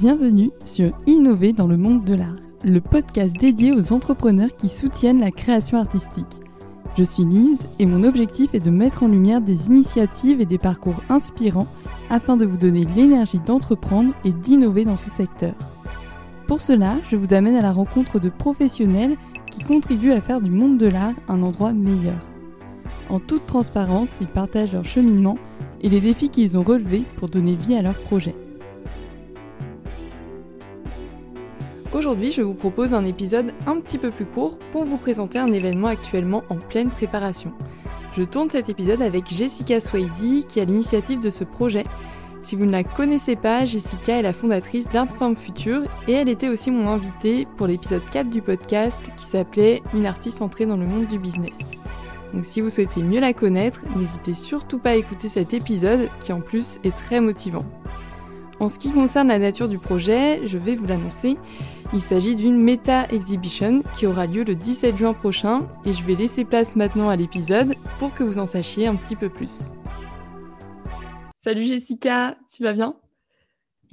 Bienvenue sur Innover dans le monde de l'art, le podcast dédié aux entrepreneurs qui soutiennent la création artistique. Je suis Lise et mon objectif est de mettre en lumière des initiatives et des parcours inspirants afin de vous donner l'énergie d'entreprendre et d'innover dans ce secteur. Pour cela, je vous amène à la rencontre de professionnels qui contribuent à faire du monde de l'art un endroit meilleur. En toute transparence, ils partagent leur cheminement et les défis qu'ils ont relevés pour donner vie à leurs projets. Aujourd'hui, je vous propose un épisode un petit peu plus court pour vous présenter un événement actuellement en pleine préparation. Je tourne cet épisode avec Jessica Swady qui a l'initiative de ce projet si vous ne la connaissez pas, Jessica est la fondatrice d'Artform Future et elle était aussi mon invitée pour l'épisode 4 du podcast qui s'appelait Une artiste entrée dans le monde du business. Donc si vous souhaitez mieux la connaître, n'hésitez surtout pas à écouter cet épisode qui en plus est très motivant. En ce qui concerne la nature du projet, je vais vous l'annoncer. Il s'agit d'une Meta Exhibition qui aura lieu le 17 juin prochain et je vais laisser place maintenant à l'épisode pour que vous en sachiez un petit peu plus. Salut Jessica, tu vas bien?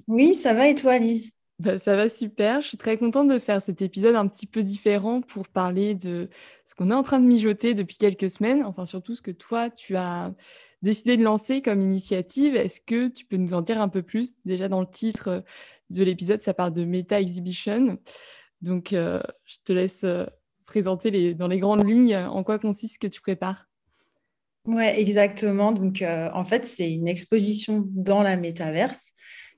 Oui, ça va et toi Lise? Bah, Ça va super, je suis très contente de faire cet épisode un petit peu différent pour parler de ce qu'on est en train de mijoter depuis quelques semaines, enfin surtout ce que toi tu as décidé de lancer comme initiative. Est-ce que tu peux nous en dire un peu plus? Déjà dans le titre de l'épisode, ça parle de Meta Exhibition. Donc euh, je te laisse euh, présenter les, dans les grandes lignes en quoi consiste ce que tu prépares. Oui, exactement. Donc, euh, en fait, c'est une exposition dans la métaverse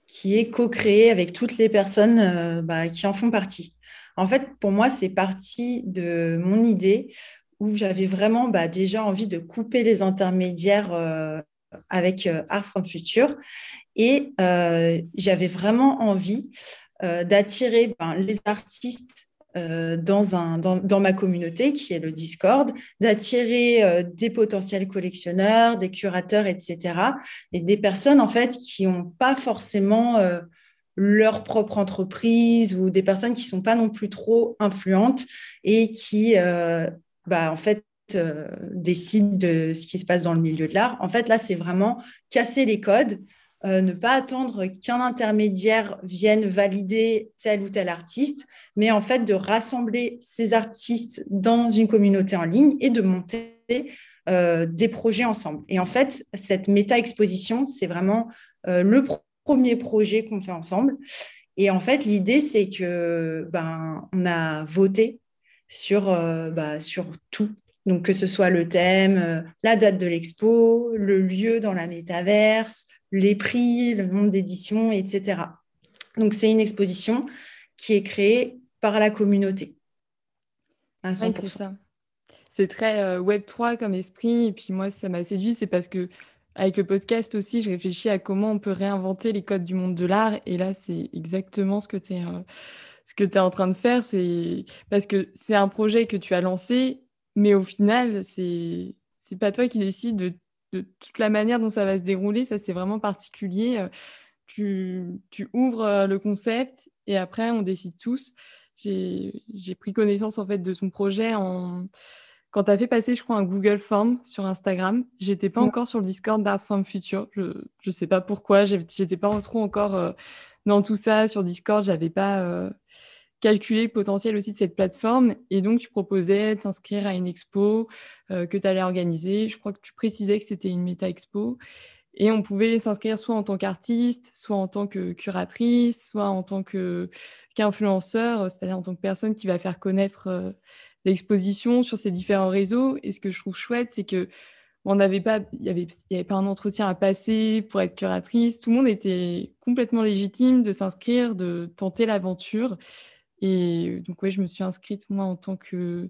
qui est co-créée avec toutes les personnes euh, bah, qui en font partie. En fait, pour moi, c'est parti de mon idée où j'avais vraiment bah, déjà envie de couper les intermédiaires euh, avec Art from Future et j'avais vraiment envie d'attirer ben, les artistes euh, dans, ma communauté qui est le Discord, d'attirer euh, des potentiels collectionneurs, des curateurs, etc. Et des personnes en fait qui n'ont pas forcément euh, leur propre entreprise ou des personnes qui ne sont pas non plus trop influentes et qui bah, en fait décident de ce qui se passe dans le milieu de l'art. En fait, là, c'est vraiment casser les codes. ne pas attendre qu'un intermédiaire vienne valider tel ou tel artiste, mais en fait de rassembler ces artistes dans une communauté en ligne et de monter euh, des projets ensemble. Et en fait, cette méta-exposition, c'est vraiment euh, le premier projet qu'on fait ensemble. Et en fait, l'idée, c'est que ben, on a voté sur, euh, bah, sur tout. Donc, que ce soit le thème, la date de l'expo, le lieu dans la métaverse, les prix, le nombre d'éditions, etc. Donc, c'est une exposition qui est créée par la communauté. c'est ça. C'est très euh, Web3 comme esprit. Et puis moi, ça m'a séduit, c'est parce que avec le podcast aussi, je réfléchis à comment on peut réinventer les codes du monde de l'art. Et là, c'est exactement ce que tu es, euh, ce que es en train de faire. C'est parce que c'est un projet que tu as lancé, mais au final, c'est c'est pas toi qui décides de, de, toute la manière dont ça va se dérouler. Ça, c'est vraiment particulier. Euh, tu, tu ouvres le concept et après, on décide tous j'ai pris connaissance en fait de ton projet en quand tu as fait passer, je crois, un Google Form sur Instagram. J'étais pas encore sur le Discord d'Art Form Future. Je ne sais pas pourquoi. J'étais pas trop encore euh, dans tout ça sur Discord. J'avais pas euh, calculé le potentiel aussi de cette plateforme. Et donc, tu proposais de s'inscrire à une expo euh, que tu allais organiser. Je crois que tu précisais que c'était une méta expo. Et on pouvait s'inscrire soit en tant qu'artiste, soit en tant que curatrice, soit en tant qu'influenceur, c'est-à-dire en tant que personne qui va faire connaître euh, l'exposition sur ces différents réseaux. Et ce que je trouve chouette, c'est que on n'avait pas, il n'y avait, y avait pas un entretien à passer pour être curatrice. Tout le monde était complètement légitime de s'inscrire, de tenter l'aventure. Et donc, oui, je me suis inscrite, moi, en tant que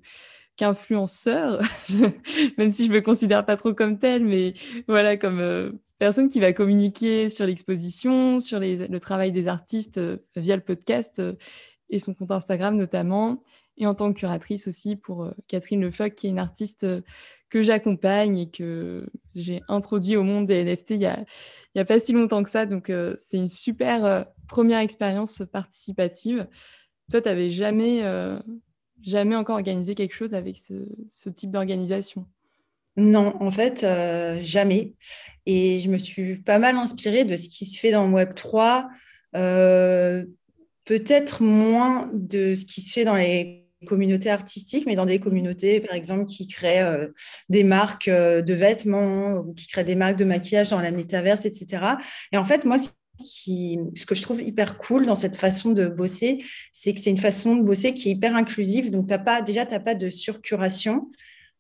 qu'influenceur, même si je me considère pas trop comme telle, mais voilà, comme euh, personne qui va communiquer sur l'exposition, sur le travail des artistes euh, via le podcast euh, et son compte Instagram notamment, et en tant que curatrice aussi pour Catherine Lefloc, qui est une artiste que j'accompagne et que j'ai introduit au monde des NFT il y a, pas si longtemps que ça. Donc, c'est une super première expérience participative. Toi, tu n'avais jamais, jamais encore organisé quelque chose avec ce, type d'organisation? Non, en fait, euh, jamais. Et je me suis pas mal inspirée de ce qui se fait dans Web 3, peut-être moins de ce qui se fait dans les communautés artistiques, mais dans des communautés, par exemple, qui créent euh, des marques euh, de vêtements ou qui créent des marques de maquillage dans la métaverse, etc. Et en fait, moi, ce que je trouve hyper cool dans cette façon de bosser, c'est que c'est une façon de bosser qui est hyper inclusive. Donc, as pas, déjà, tu n'as pas de surcuration.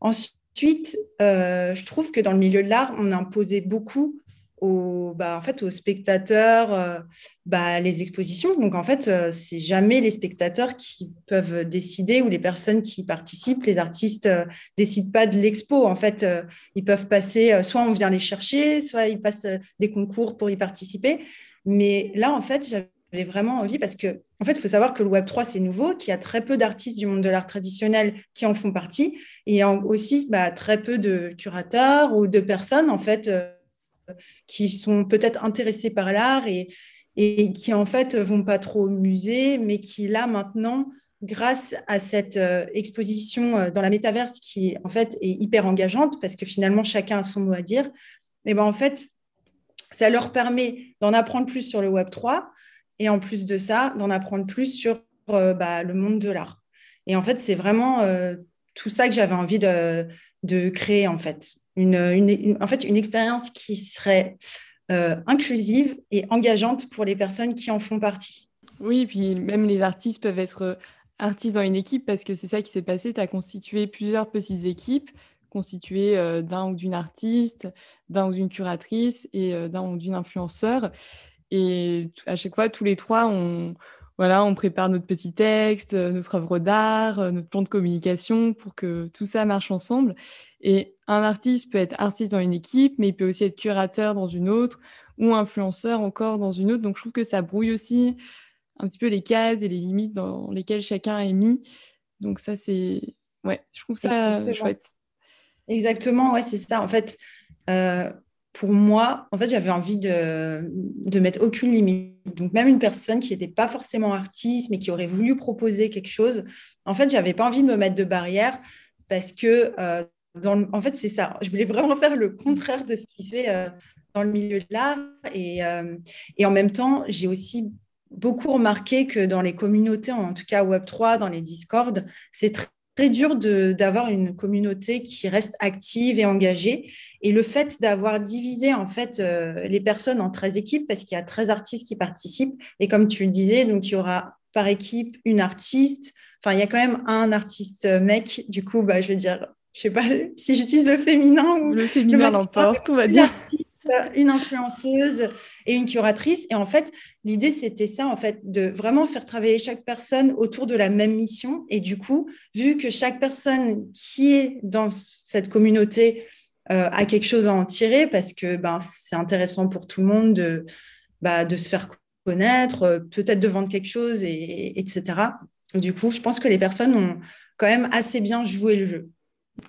Ensuite, euh, je trouve que dans le milieu de l'art, on a imposé beaucoup aux, bah, en fait, aux spectateurs euh, bah, les expositions. Donc, en fait, euh, c'est jamais les spectateurs qui peuvent décider ou les personnes qui participent. Les artistes euh, décident pas de l'expo. En fait, ils peuvent passer, soit on vient les chercher, soit ils passent des concours pour y participer. Mais là, en fait, j'avais vraiment envie parce que, en fait, il faut savoir que le Web3, c'est nouveau, qu'il y a très peu d'artistes du monde de l'art traditionnel qui en font partie et aussi bah, très peu de curateurs ou de personnes, en fait, qui sont peut-être intéressés par l'art et, et qui en fait vont pas trop au musée, mais qui là maintenant, grâce à cette euh, exposition euh, dans la métaverse qui en fait est hyper engageante parce que finalement chacun a son mot à dire, et eh ben en fait ça leur permet d'en apprendre plus sur le Web 3 et en plus de ça d'en apprendre plus sur euh, bah, le monde de l'art. Et en fait c'est vraiment tout ça que j'avais envie de, de créer en fait une, en fait, une expérience qui serait euh, inclusive et engageante pour les personnes qui en font partie. Oui, puis même les artistes peuvent être euh, artistes dans une équipe parce que c'est ça qui s'est passé. Tu as constitué plusieurs petites équipes constituées euh, d'un ou d'une artiste, d'un ou d'une curatrice et d'un ou d'une influenceur. Et à chaque fois, tous les trois, on, voilà, on prépare notre petit texte, notre œuvre d'art, notre plan de communication pour que tout ça marche ensemble. Et un artiste peut être artiste dans une équipe, mais il peut aussi être curateur dans une autre ou influenceur encore dans une autre. Donc je trouve que ça brouille aussi un petit peu les cases et les limites dans lesquelles chacun est mis. Donc ça, c'est... Ouais, je trouve ça chouette. Exactement, ouais, c'est ça. En fait, euh, pour moi, en fait, j'avais envie de, de mettre aucune limite. Donc même une personne qui n'était pas forcément artiste, mais qui aurait voulu proposer quelque chose, en fait, j'avais pas envie de me mettre de barrière parce que euh, en fait, c'est ça. Je voulais vraiment faire le contraire de ce qui se fait euh, dans le milieu de l'art. Et, euh, et, en même temps, j'ai aussi beaucoup remarqué que dans les communautés, en tout cas Web3, dans les Discord, c'est très, dur d'avoir une communauté qui reste active et engagée. Et le fait d'avoir divisé en fait euh, les personnes en 13 équipes, parce qu'il y a 13 artistes qui participent, et comme tu le disais, donc il y aura par équipe une artiste, Enfin, il y a quand même un artiste mec, du coup, bah, je veux dire, je sais pas si j'utilise le féminin ou le féminin l'emporte, on va dire. Une influenceuse et une curatrice. Et en fait, l'idée, c'était ça, en fait, de vraiment faire travailler chaque personne autour de la même mission. Et du coup, vu que chaque personne qui est dans cette communauté euh, a quelque chose à en tirer, parce que ben, c'est intéressant pour tout le monde de, bah, de se faire connaître, euh, peut-être de vendre quelque chose, et, etc. Du coup, je pense que les personnes ont quand même assez bien joué le jeu.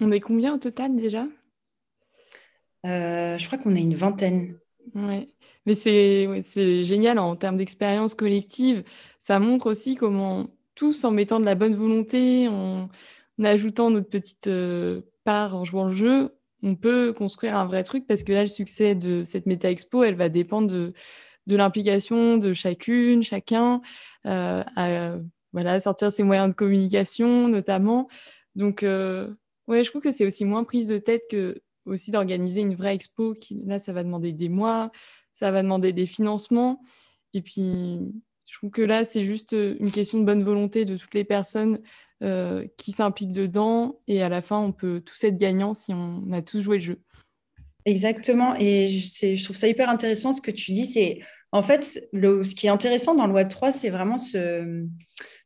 On est combien au total déjà? Euh, Je crois qu'on est une vingtaine. Ouais. Mais c'est génial en termes d'expérience collective. Ça montre aussi comment tous, en mettant de la bonne volonté, en, ajoutant notre petite euh, part en jouant le jeu, on peut construire un vrai truc parce que là, le succès de cette méta expo, elle va dépendre de, l'implication de chacune, chacun, euh, à voilà, sortir ses moyens de communication notamment. Donc, Ouais, je trouve que c'est aussi moins prise de tête que aussi d'organiser une vraie expo. Qui, là, ça va demander des mois, ça va demander des financements. Et puis, je trouve que là, c'est juste euh, une question de bonne volonté de toutes les personnes euh, qui s'impliquent dedans. Et à la fin, on peut tous être gagnants si on a tous joué le jeu. Exactement. Et je trouve ça hyper intéressant ce que tu dis. C'est en fait, ce qui est intéressant dans le Web 3, c'est vraiment ce,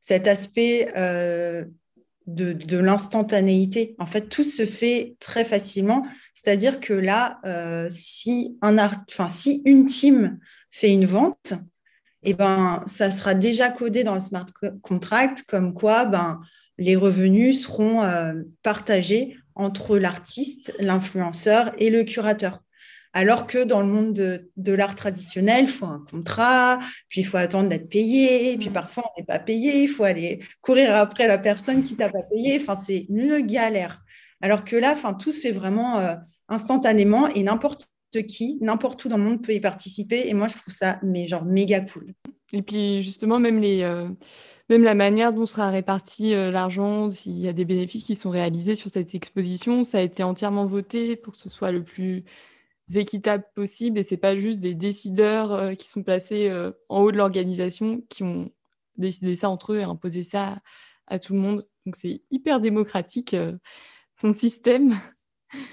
cet aspect euh, de, l'instantanéité. En fait, tout se fait très facilement. C'est-à-dire que là, euh, si, un enfin, si une team fait une vente, eh ben, ça sera déjà codé dans le smart contract comme quoi ben, les revenus seront euh, partagés entre l'artiste, l'influenceur et le curateur. Alors que dans le monde de, l'art traditionnel, il faut un contrat, puis il faut attendre d'être payé, puis mm. parfois on n'est pas payé, il faut aller courir après la personne qui t'a pas payé. Enfin, c'est une galère. Alors que là, enfin, tout se fait vraiment euh, instantanément et n'importe qui, n'importe où dans le monde peut y participer. Et moi, je trouve ça mais genre méga cool. Et puis justement, même, les, euh, même la manière dont sera réparti euh, l'argent, s'il y a des bénéfices qui sont réalisés sur cette exposition, ça a été entièrement voté pour que ce soit le plus équitable possible. Et c'est pas juste des décideurs euh, qui sont placés en haut de l'organisation qui ont décidé ça entre eux et imposé ça à, tout le monde. Donc c'est hyper démocratique ton système.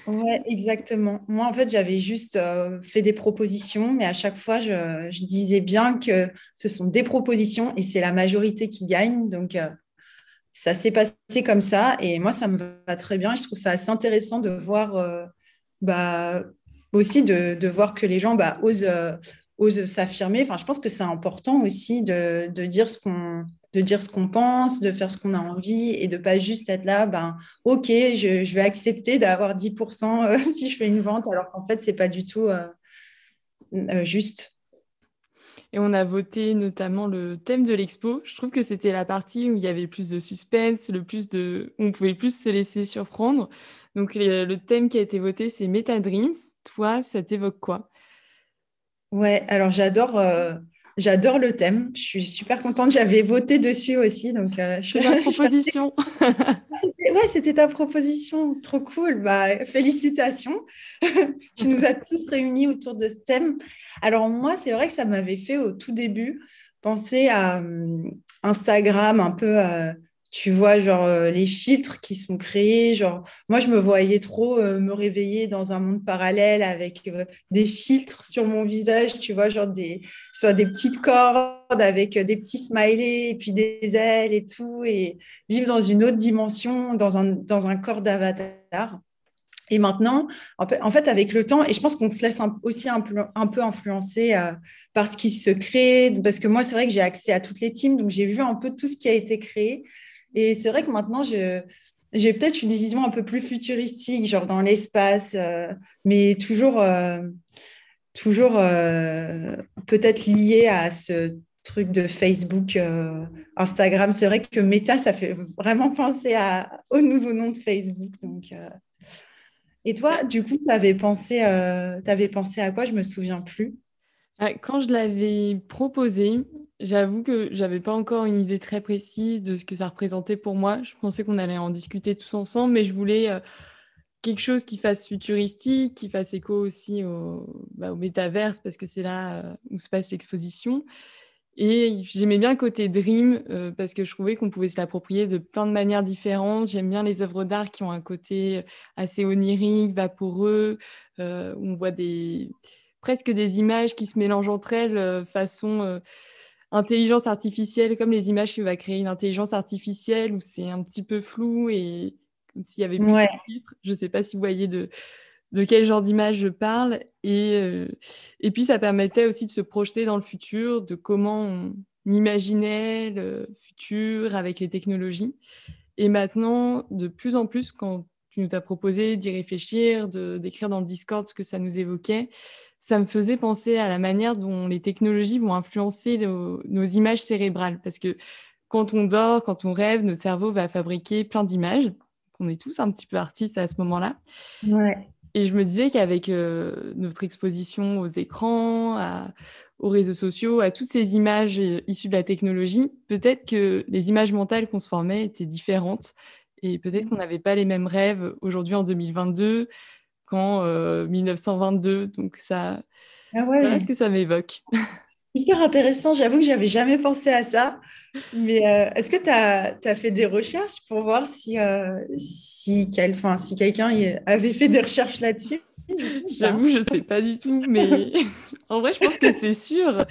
Ouais, exactement. Moi, en fait, j'avais juste euh, fait des propositions, mais à chaque fois, je, disais bien que ce sont des propositions et c'est la majorité qui gagne. Donc, euh, ça s'est passé comme ça. Et moi, ça me va très bien. Je trouve ça assez intéressant de voir, euh, bah, aussi de, voir que les gens bah, osent, osent s'affirmer. Enfin, je pense que c'est important aussi de, de dire ce qu'on de dire ce qu'on pense, de faire ce qu'on a envie et de pas juste être là, ben, ok, je, vais accepter d'avoir 10% euh, si je fais une vente, alors qu'en fait, c'est pas du tout euh, euh, juste. Et on a voté notamment le thème de l'expo. Je trouve que c'était la partie où il y avait plus de suspense, le plus de, on pouvait plus se laisser surprendre. Donc le thème qui a été voté, c'est Meta Dreams. Toi, ça t'évoque quoi? Ouais, alors j'adore J'adore le thème. Je suis super contente. J'avais voté dessus aussi. Donc, euh, je ma proposition. ouais, c'était ta proposition. Trop cool. Bah, félicitations. tu nous as tous réunis autour de ce thème. Alors, moi, c'est vrai que ça m'avait fait au tout début penser à hum, Instagram un peu. Tu vois, genre euh, les filtres qui sont créés. Genre, moi, je me voyais trop euh, me réveiller dans un monde parallèle avec euh, des filtres sur mon visage, tu vois, genre des, soit des petites cordes avec des petits smileys et puis des ailes et tout, et vivre dans une autre dimension, dans un, dans un corps d'avatar. Et maintenant, en fait, avec le temps, et je pense qu'on se laisse aussi un peu, un peu influencer par ce qui se crée, parce que moi, c'est vrai que j'ai accès à toutes les teams, donc j'ai vu un peu tout ce qui a été créé. Et c'est vrai que maintenant, j'ai peut-être une vision un peu plus futuristique, genre dans l'espace, euh, mais toujours, euh, toujours euh, peut-être lié à ce truc de Facebook, Instagram. C'est vrai que Meta, ça fait vraiment penser au nouveau nom de Facebook. Donc, Et toi, du coup, tu avais, pensé, pensé à quoi? Je ne me souviens plus. Quand je l'avais proposé, J'avoue que j'avais pas encore une idée très précise de ce que ça représentait pour moi. Je pensais qu'on allait en discuter tous ensemble, mais je voulais euh, quelque chose qui fasse futuristique, qui fasse écho aussi au, bah, métaverse, parce que c'est là euh, où se passe l'exposition. Et j'aimais bien le côté dream, euh, parce que je trouvais qu'on pouvait se l'approprier de plein de manières différentes. J'aime bien les œuvres d'art qui ont un côté assez onirique, vaporeux, où on voit presque des images qui se mélangent entre elles, façon intelligence artificielle, comme les images qui va créer une intelligence artificielle où c'est un petit peu flou et comme s'il y avait plus de filtres. Je ne sais pas si vous voyez de, de quel genre d'image je parle. Et, euh, et puis, ça permettait aussi de se projeter dans le futur, de comment on imaginait le futur avec les technologies. Et maintenant, de plus en plus, quand tu nous as proposé d'y réfléchir, d'écrire dans le Discord ce que ça nous évoquait, ça me faisait penser à la manière dont les technologies vont influencer nos, images cérébrales. Parce que quand on dort, quand on rêve, notre cerveau va fabriquer plein d'images. On est tous un petit peu artistes à ce moment-là. Et je me disais qu'avec euh, notre exposition aux écrans, aux réseaux sociaux, à toutes ces images euh, issues de la technologie, peut-être que les images mentales qu'on se formait étaient différentes. Et peut-être qu'on n'avait pas les mêmes rêves aujourd'hui en 2022 qu'en 1922. Euh, Donc ça, ah ouais. ce que ça m'évoque. Hyper intéressant, j'avoue que j'avais jamais pensé à ça. Mais euh, est-ce que tu as, as, fait des recherches pour voir si, euh, si, quel, si quelqu'un avait fait des recherches là-dessus? J'avoue, je ne sais pas du tout, mais en vrai, je pense que c'est sûr.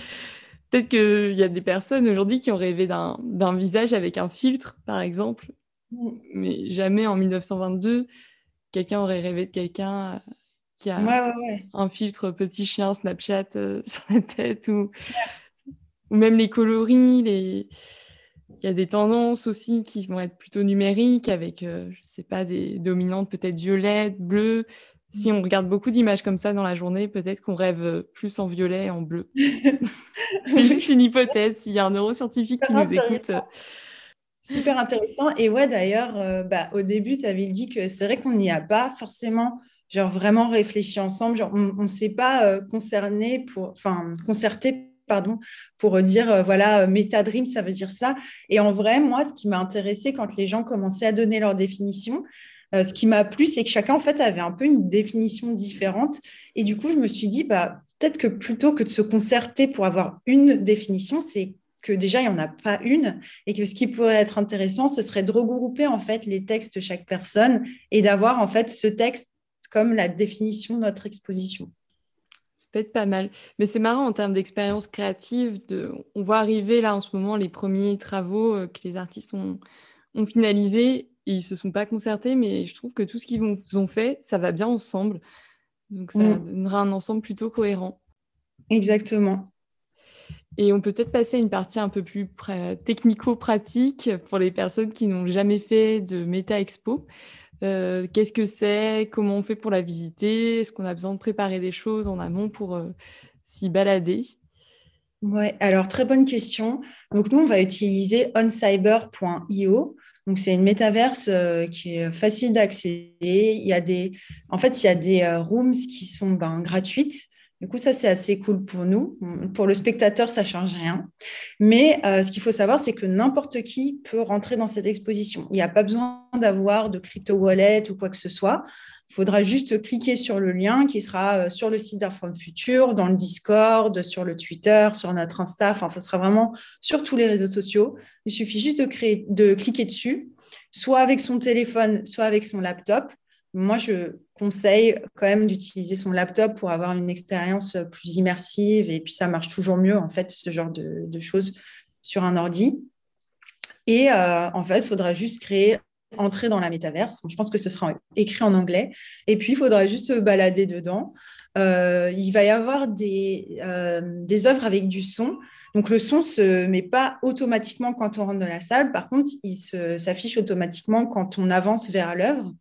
Peut-être qu'il y a des personnes aujourd'hui qui ont rêvé d'un visage avec un filtre, par exemple, mm. mais jamais en 1922 quelqu'un aurait rêvé de quelqu'un euh, qui a un filtre petit chien Snapchat euh, sur la tête ou, ou même les coloris, les... il y a des tendances aussi qui vont être plutôt numériques avec, euh, je sais pas, des dominantes peut-être violettes, bleues. Si on regarde beaucoup d'images comme ça dans la journée, peut-être qu'on rêve plus en violet et en bleu. C'est juste une hypothèse. S'il y a un neuroscientifique qui nous écoute, Super intéressant. Et ouais, d'ailleurs, euh, bah, au début, tu avais dit que c'est vrai qu'on n'y a pas forcément genre vraiment réfléchi ensemble. Genre, on ne s'est pas euh, concerné pour, enfin, concerté pardon, pour dire, voilà, MetaDream, ça veut dire ça. Et en vrai, moi, ce qui m'a intéressé quand les gens commençaient à donner leur définition, ce qui m'a plu, c'est que chacun, en fait, avait un peu une définition différente. Et du coup, je me suis dit, bah, peut-être que plutôt que de se concerter pour avoir une définition, c'est que déjà, il n'y en a pas une et que ce qui pourrait être intéressant, ce serait de regrouper en fait les textes de chaque personne et d'avoir en fait ce texte comme la définition de notre exposition. Ça peut être pas mal. Mais c'est marrant en termes d'expérience créative. De... On voit arriver là en ce moment les premiers travaux euh, que les artistes ont, ont finalisés. Et ils se sont pas concertés, mais je trouve que tout ce qu'ils ont fait, ça va bien ensemble. Donc ça mm. donnera un ensemble plutôt cohérent. Exactement. Et on peut peut-être passer à une partie un peu plus technico-pratique pour les personnes qui n'ont jamais fait de Meta Expo. Euh, qu'est-ce que c'est? Comment on fait pour la visiter? Est-ce qu'on a besoin de préparer des choses en amont pour euh, s'y balader? Ouais, alors très bonne question. Donc nous, on va utiliser oncyber.io. Donc c'est une métaverse euh, qui est facile d'accéder. Il y a des, en fait, il y a des rooms qui sont ben, gratuites du coup, ça, c'est assez cool pour nous. Pour le spectateur, ça ne change rien. Mais euh, ce qu'il faut savoir, c'est que n'importe qui peut rentrer dans cette exposition. Il n'y a pas besoin d'avoir de crypto wallet ou quoi que ce soit. Il faudra juste cliquer sur le lien qui sera euh, sur le site d'Arfront Future, dans le Discord, sur le Twitter, sur notre Insta. Enfin, ça sera vraiment sur tous les réseaux sociaux. Il suffit juste de cliquer dessus, soit avec son téléphone, soit avec son laptop. Moi, je conseille quand même d'utiliser son laptop pour avoir une expérience plus immersive et puis ça marche toujours mieux, en fait, ce genre de, choses sur un ordi. Et euh, en fait, il faudra juste créer, entrer dans la métaverse. je pense que ce sera écrit en anglais. Et puis, il faudra juste se balader dedans. Euh, il va y avoir des, euh, des œuvres avec du son. Donc le son ne se met pas automatiquement quand on rentre dans la salle. Par contre, il s'affiche automatiquement quand on avance vers l'œuvre.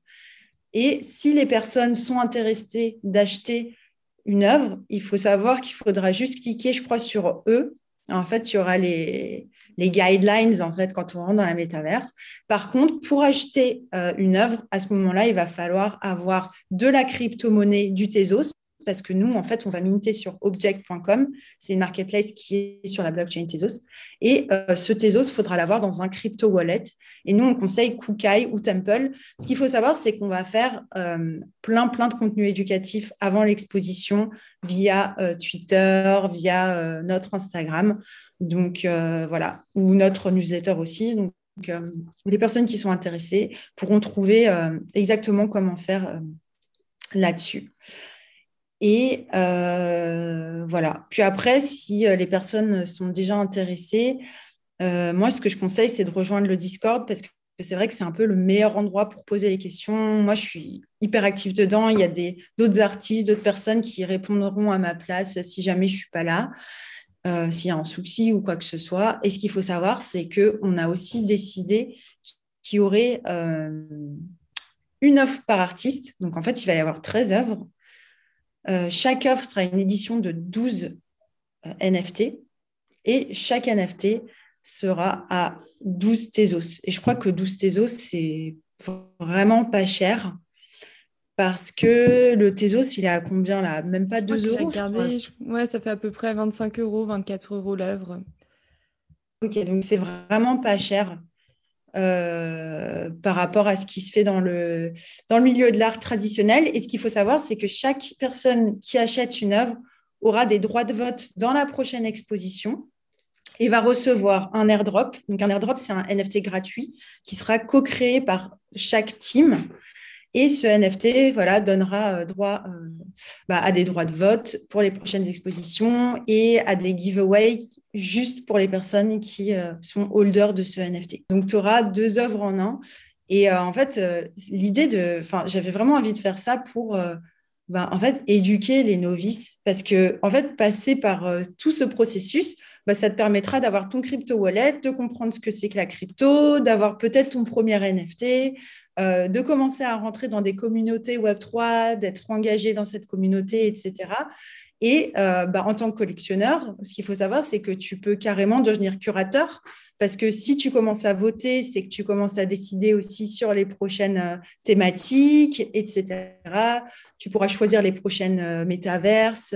Et si les personnes sont intéressées d'acheter une œuvre, il faut savoir qu'il faudra juste cliquer, je crois, sur eux. En fait, il y aura les, guidelines en fait quand on rentre dans la métaverse. Par contre, pour acheter euh, une œuvre, à ce moment-là, il va falloir avoir de la crypto-monnaie du Tezos parce que nous, en fait, on va minter sur object.com. C'est une marketplace qui est sur la blockchain Tezos. Et euh, ce Tezos, il faudra l'avoir dans un crypto wallet. Et nous, on conseille Kukai ou Temple. Ce qu'il faut savoir, c'est qu'on va faire euh, plein, plein de contenus éducatifs avant l'exposition via euh, Twitter, via notre Instagram. Donc, voilà, ou notre newsletter aussi. Donc, les personnes qui sont intéressées pourront trouver exactement comment faire là-dessus. Et euh, voilà. Puis après, si euh, les personnes sont déjà intéressées, euh, moi, ce que je conseille, c'est de rejoindre le Discord parce que c'est vrai que c'est un peu le meilleur endroit pour poser les questions. Moi, je suis hyper active dedans. Il y a d'autres artistes, d'autres personnes qui répondront à ma place si jamais je ne suis pas là, s'il y a un souci ou quoi que ce soit. Et ce qu'il faut savoir, c'est qu'on a aussi décidé qu'il y aurait une offre par artiste. Donc, en fait, il va y avoir 13 œuvres. Euh, chaque offre sera une édition de 12 euh, NFT et chaque NFT sera à 12 Tezos. Et je crois que 12 Tezos, c'est vraiment pas cher parce que le Tezos, il est à combien là? Même pas 2 euros regardé, Ouais, ça fait à peu près 25 euros, 24 euros l'œuvre. Ok, donc c'est vraiment pas cher. Euh, par rapport à ce qui se fait dans le, dans le milieu de l'art traditionnel. Et ce qu'il faut savoir, c'est que chaque personne qui achète une œuvre aura des droits de vote dans la prochaine exposition et va recevoir un airdrop. Donc un airdrop, c'est un NFT gratuit qui sera co-créé par chaque team. Et ce NFT voilà, donnera euh, droit euh, bah, à des droits de vote pour les prochaines expositions et à des giveaways juste pour les personnes qui euh, sont holders de ce NFT. Donc, tu auras deux œuvres en un. Et euh, en fait, euh, l'idée de. Enfin, j'avais vraiment envie de faire ça pour. Ben, en fait, éduquer les novices parce que, en fait, passer par tout ce processus, ben, ça te permettra d'avoir ton crypto wallet, de comprendre ce que c'est que la crypto, d'avoir peut-être ton premier NFT, de commencer à rentrer dans des communautés Web3, d'être engagé dans cette communauté, etc. Et euh, bah, en tant que collectionneur, ce qu'il faut savoir, c'est que tu peux carrément devenir curateur. Parce que si tu commences à voter, c'est que tu commences à décider aussi sur les prochaines euh, thématiques, etc. Tu pourras choisir les prochaines euh, métaverses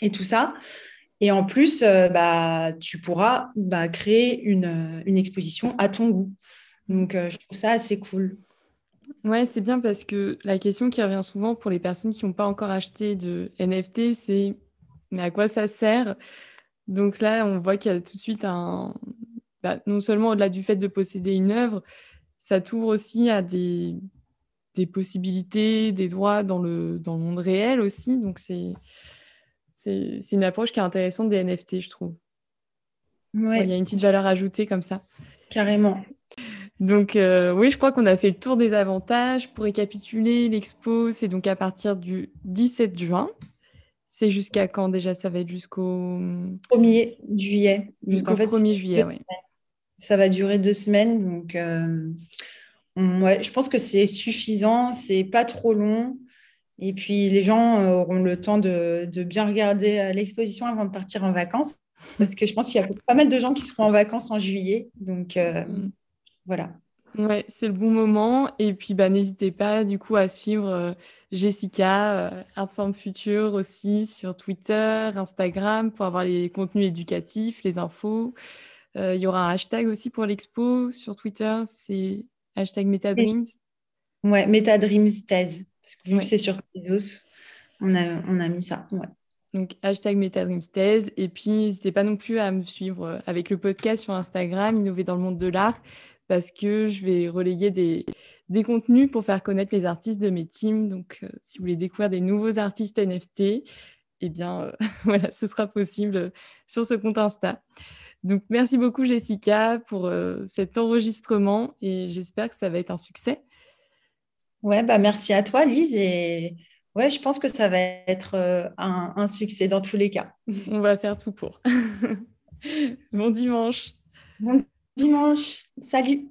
et tout ça. Et en plus, bah, tu pourras bah, créer une, une, exposition à ton goût. Donc, je trouve ça assez cool. Ouais, c'est bien parce que la question qui revient souvent pour les personnes qui n'ont pas encore acheté de NFT, c'est mais à quoi ça sert? Donc là, on voit qu'il y a tout de suite un. Bah, non seulement au-delà du fait de posséder une œuvre, ça t'ouvre aussi à des, des possibilités, des droits dans le, dans le monde réel aussi. Donc c'est c'est une approche qui est intéressante des NFT, je trouve. Ouais. Il y a une petite valeur ajoutée comme ça. Carrément. Donc euh, oui, je crois qu'on a fait le tour des avantages. Pour récapituler, l'expo, c'est donc à partir du 17 juin. C'est jusqu'à quand déjà? Ça va être jusqu'au 1er juillet. Jusqu'au 1er juillet, oui. Ça va durer deux semaines. Donc euh, je pense que c'est suffisant. C'est pas trop long. Et puis les gens euh, auront le temps de, de bien regarder l'exposition avant de partir en vacances. Parce que je pense qu'il y a pas mal de gens qui seront en vacances en juillet. Donc, mm. Voilà. Ouais, c'est le bon moment. Et puis, bah, n'hésitez pas du coup à suivre euh, Jessica, euh, Artform Future aussi sur Twitter, Instagram pour avoir les contenus éducatifs, les infos. Euh, il y aura un hashtag aussi pour l'expo sur Twitter, c'est hashtag MetaDreams. Ouais, MetaDreams thèse. Parce que vu que c'est sur Tezos, on a, on a mis ça. Ouais. Donc, hashtag MetaDreamsThèse. Et puis, n'hésitez pas non plus à me suivre avec le podcast sur Instagram, Innover dans le monde de l'art parce que je vais relayer des, des, contenus pour faire connaître les artistes de mes teams. Donc, euh, si vous voulez découvrir des nouveaux artistes NFT, eh bien, euh, voilà, ce sera possible sur ce compte Insta. Donc, merci beaucoup, Jessica, pour euh, cet enregistrement et j'espère que ça va être un succès. Ouais, bah merci à toi, Lise. Et ouais, je pense que ça va être un, un succès dans tous les cas. On va faire tout pour. bon dimanche. Bon dimanche. Salut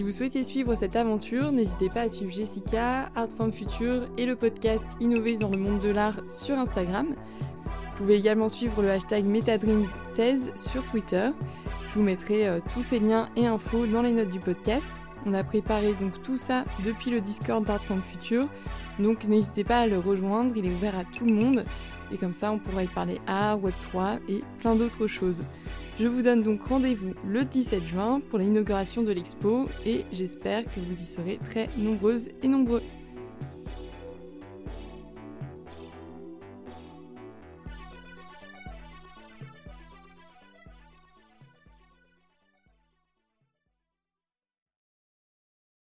si vous souhaitez suivre cette aventure, n'hésitez pas à suivre Jessica, Artform Future et le podcast Innover dans le monde de l'art sur Instagram. Vous pouvez également suivre le hashtag MetaDreamsThèse sur Twitter. Je vous mettrai euh, tous ces liens et infos dans les notes du podcast. On a préparé donc tout ça depuis le Discord d'Artform Future, donc n'hésitez pas à le rejoindre, il est ouvert à tout le monde et comme ça on pourra y parler art, Web3 et plein d'autres choses. Je vous donne donc rendez-vous le 17 juin pour l'inauguration de l'expo et j'espère que vous y serez très nombreuses et nombreux.